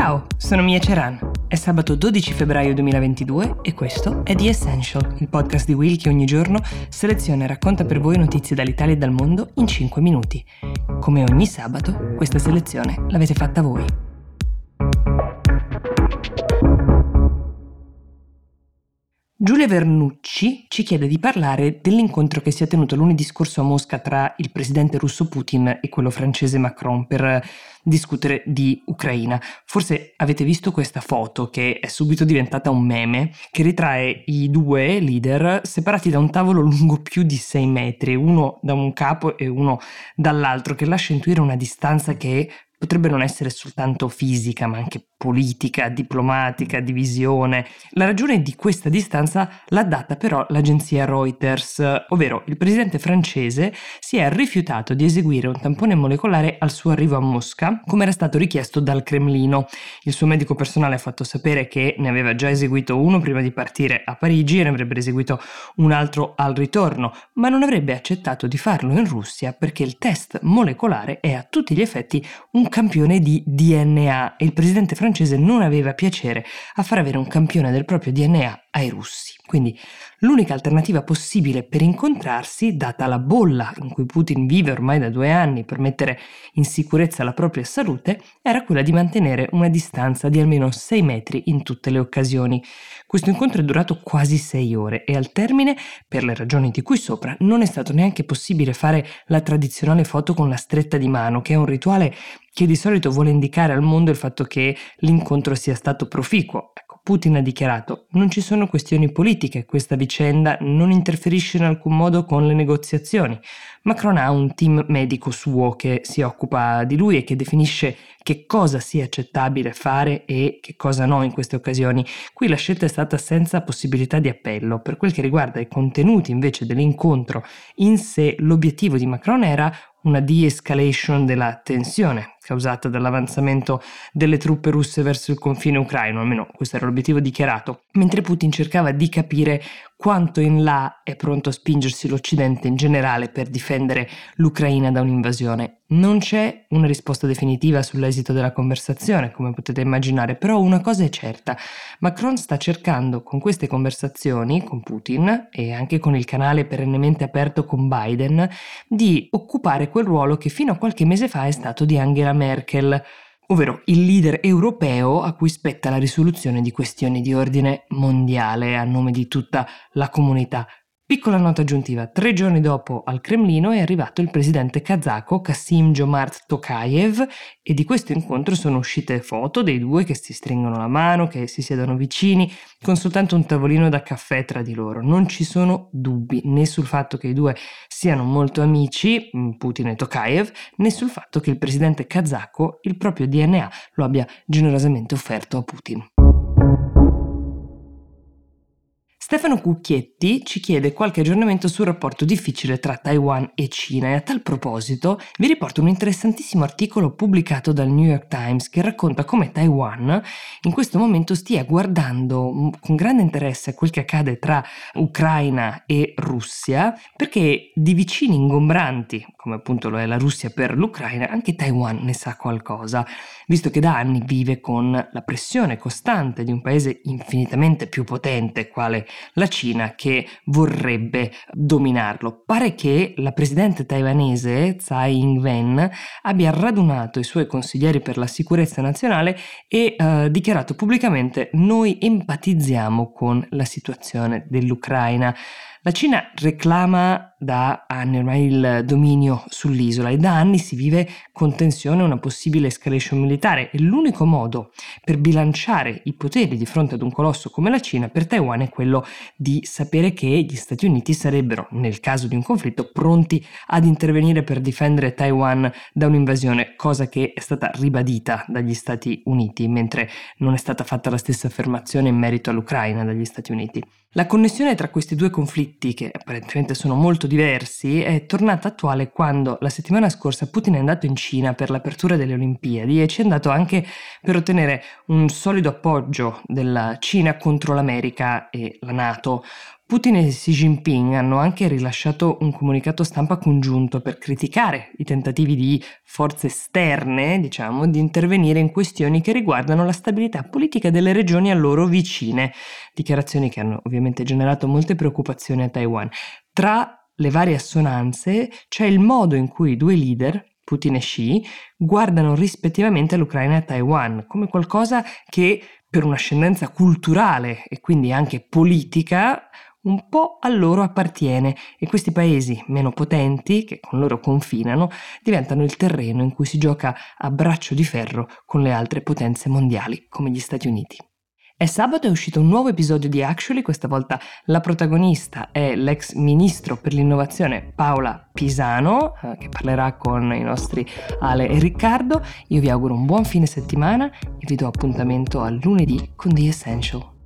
Ciao, sono Mia Ceran. È sabato 12 febbraio 2022 e questo è The Essential, il podcast di Will che ogni giorno seleziona e racconta per voi notizie dall'Italia e dal mondo in 5 minuti. Come ogni sabato, questa selezione l'avete fatta voi. Giulia Vernucci ci chiede di parlare dell'incontro che si è tenuto lunedì scorso a Mosca tra il presidente russo Putin e quello francese Macron per discutere di Ucraina. Forse avete visto questa foto che è subito diventata un meme che ritrae i due leader separati da un tavolo lungo più di 6 metri, uno da un capo e uno dall'altro, che lascia intuire una distanza che potrebbe non essere soltanto fisica, ma anche politica, diplomatica, divisione. La ragione di questa distanza l'ha data però l'agenzia Reuters, ovvero il presidente francese si è rifiutato di eseguire un tampone molecolare al suo arrivo a Mosca, come era stato richiesto dal Cremlino. Il suo medico personale ha fatto sapere che ne aveva già eseguito uno prima di partire a Parigi e ne avrebbe eseguito un altro al ritorno, ma non avrebbe accettato di farlo in Russia perché il test molecolare è a tutti gli effetti un campione di DNA e il presidente francese francese non aveva piacere a far avere un campione del proprio DNA ai russi. Quindi l'unica alternativa possibile per incontrarsi, data la bolla in cui Putin vive ormai da due anni per mettere in sicurezza la propria salute, era quella di mantenere una distanza di almeno 6 metri in tutte le occasioni. Questo incontro è durato quasi 6 ore e al termine, per le ragioni di cui sopra, non è stato neanche possibile fare la tradizionale foto con la stretta di mano, che è un rituale che di solito vuole indicare al mondo il fatto che l'incontro sia stato proficuo. Ecco, Putin ha dichiarato non ci sono questioni politiche, questa vicenda non interferisce in alcun modo con le negoziazioni. Macron ha un team medico suo che si occupa di lui e che definisce che cosa sia accettabile fare e che cosa no in queste occasioni. Qui la scelta è stata senza possibilità di appello. Per quel che riguarda i contenuti invece dell'incontro in sé, l'obiettivo di Macron era una de-escalation della tensione causata dall'avanzamento delle truppe russe verso il confine ucraino, almeno questo era l'obiettivo dichiarato, mentre Putin cercava di capire quanto in là è pronto a spingersi l'Occidente in generale per difendere l'Ucraina da un'invasione. Non c'è una risposta definitiva sull'esito della conversazione, come potete immaginare, però una cosa è certa. Macron sta cercando con queste conversazioni con Putin e anche con il canale perennemente aperto con Biden di occupare quel ruolo che fino a qualche mese fa è stato di Angela Merkel ovvero il leader europeo a cui spetta la risoluzione di questioni di ordine mondiale a nome di tutta la comunità Piccola nota aggiuntiva, tre giorni dopo al Cremlino è arrivato il presidente kazako Kassim Jomart Tokayev e di questo incontro sono uscite foto dei due che si stringono la mano, che si siedono vicini, con soltanto un tavolino da caffè tra di loro. Non ci sono dubbi né sul fatto che i due siano molto amici, mm, Putin e Tokayev, né sul fatto che il presidente kazako il proprio DNA lo abbia generosamente offerto a Putin. Stefano Cucchietti ci chiede qualche aggiornamento sul rapporto difficile tra Taiwan e Cina e a tal proposito vi riporto un interessantissimo articolo pubblicato dal New York Times che racconta come Taiwan in questo momento stia guardando con grande interesse quel che accade tra Ucraina e Russia perché di vicini ingombranti, come appunto lo è la Russia per l'Ucraina, anche Taiwan ne sa qualcosa, visto che da anni vive con la pressione costante di un paese infinitamente più potente quale la Cina che vorrebbe dominarlo. Pare che la presidente taiwanese Tsai Ing-wen abbia radunato i suoi consiglieri per la sicurezza nazionale e eh, dichiarato pubblicamente noi empatizziamo con la situazione dell'Ucraina. La Cina reclama da anni ormai il dominio sull'isola e da anni si vive con tensione una possibile escalation militare e l'unico modo per bilanciare i poteri di fronte ad un colosso come la Cina per Taiwan è quello di sapere che gli Stati Uniti sarebbero, nel caso di un conflitto, pronti ad intervenire per difendere Taiwan da un'invasione, cosa che è stata ribadita dagli Stati Uniti, mentre non è stata fatta la stessa affermazione in merito all'Ucraina dagli Stati Uniti. La connessione tra questi due conflitti, che apparentemente sono molto diversi, è tornata attuale quando la settimana scorsa Putin è andato in Cina per l'apertura delle Olimpiadi e ci è andato anche per ottenere un solido appoggio della Cina contro l'America e la Nato. Putin e Xi Jinping hanno anche rilasciato un comunicato stampa congiunto per criticare i tentativi di forze esterne, diciamo, di intervenire in questioni che riguardano la stabilità politica delle regioni a loro vicine, dichiarazioni che hanno ovviamente generato molte preoccupazioni a Taiwan. Tra le varie assonanze c'è il modo in cui i due leader, Putin e Xi, guardano rispettivamente l'Ucraina e Taiwan come qualcosa che per un'ascendenza culturale e quindi anche politica un po' a loro appartiene e questi paesi meno potenti, che con loro confinano, diventano il terreno in cui si gioca a braccio di ferro con le altre potenze mondiali, come gli Stati Uniti. È sabato è uscito un nuovo episodio di Actually, questa volta la protagonista è l'ex ministro per l'innovazione Paola Pisano, eh, che parlerà con i nostri Ale e Riccardo. Io vi auguro un buon fine settimana e vi do appuntamento a lunedì con The Essential.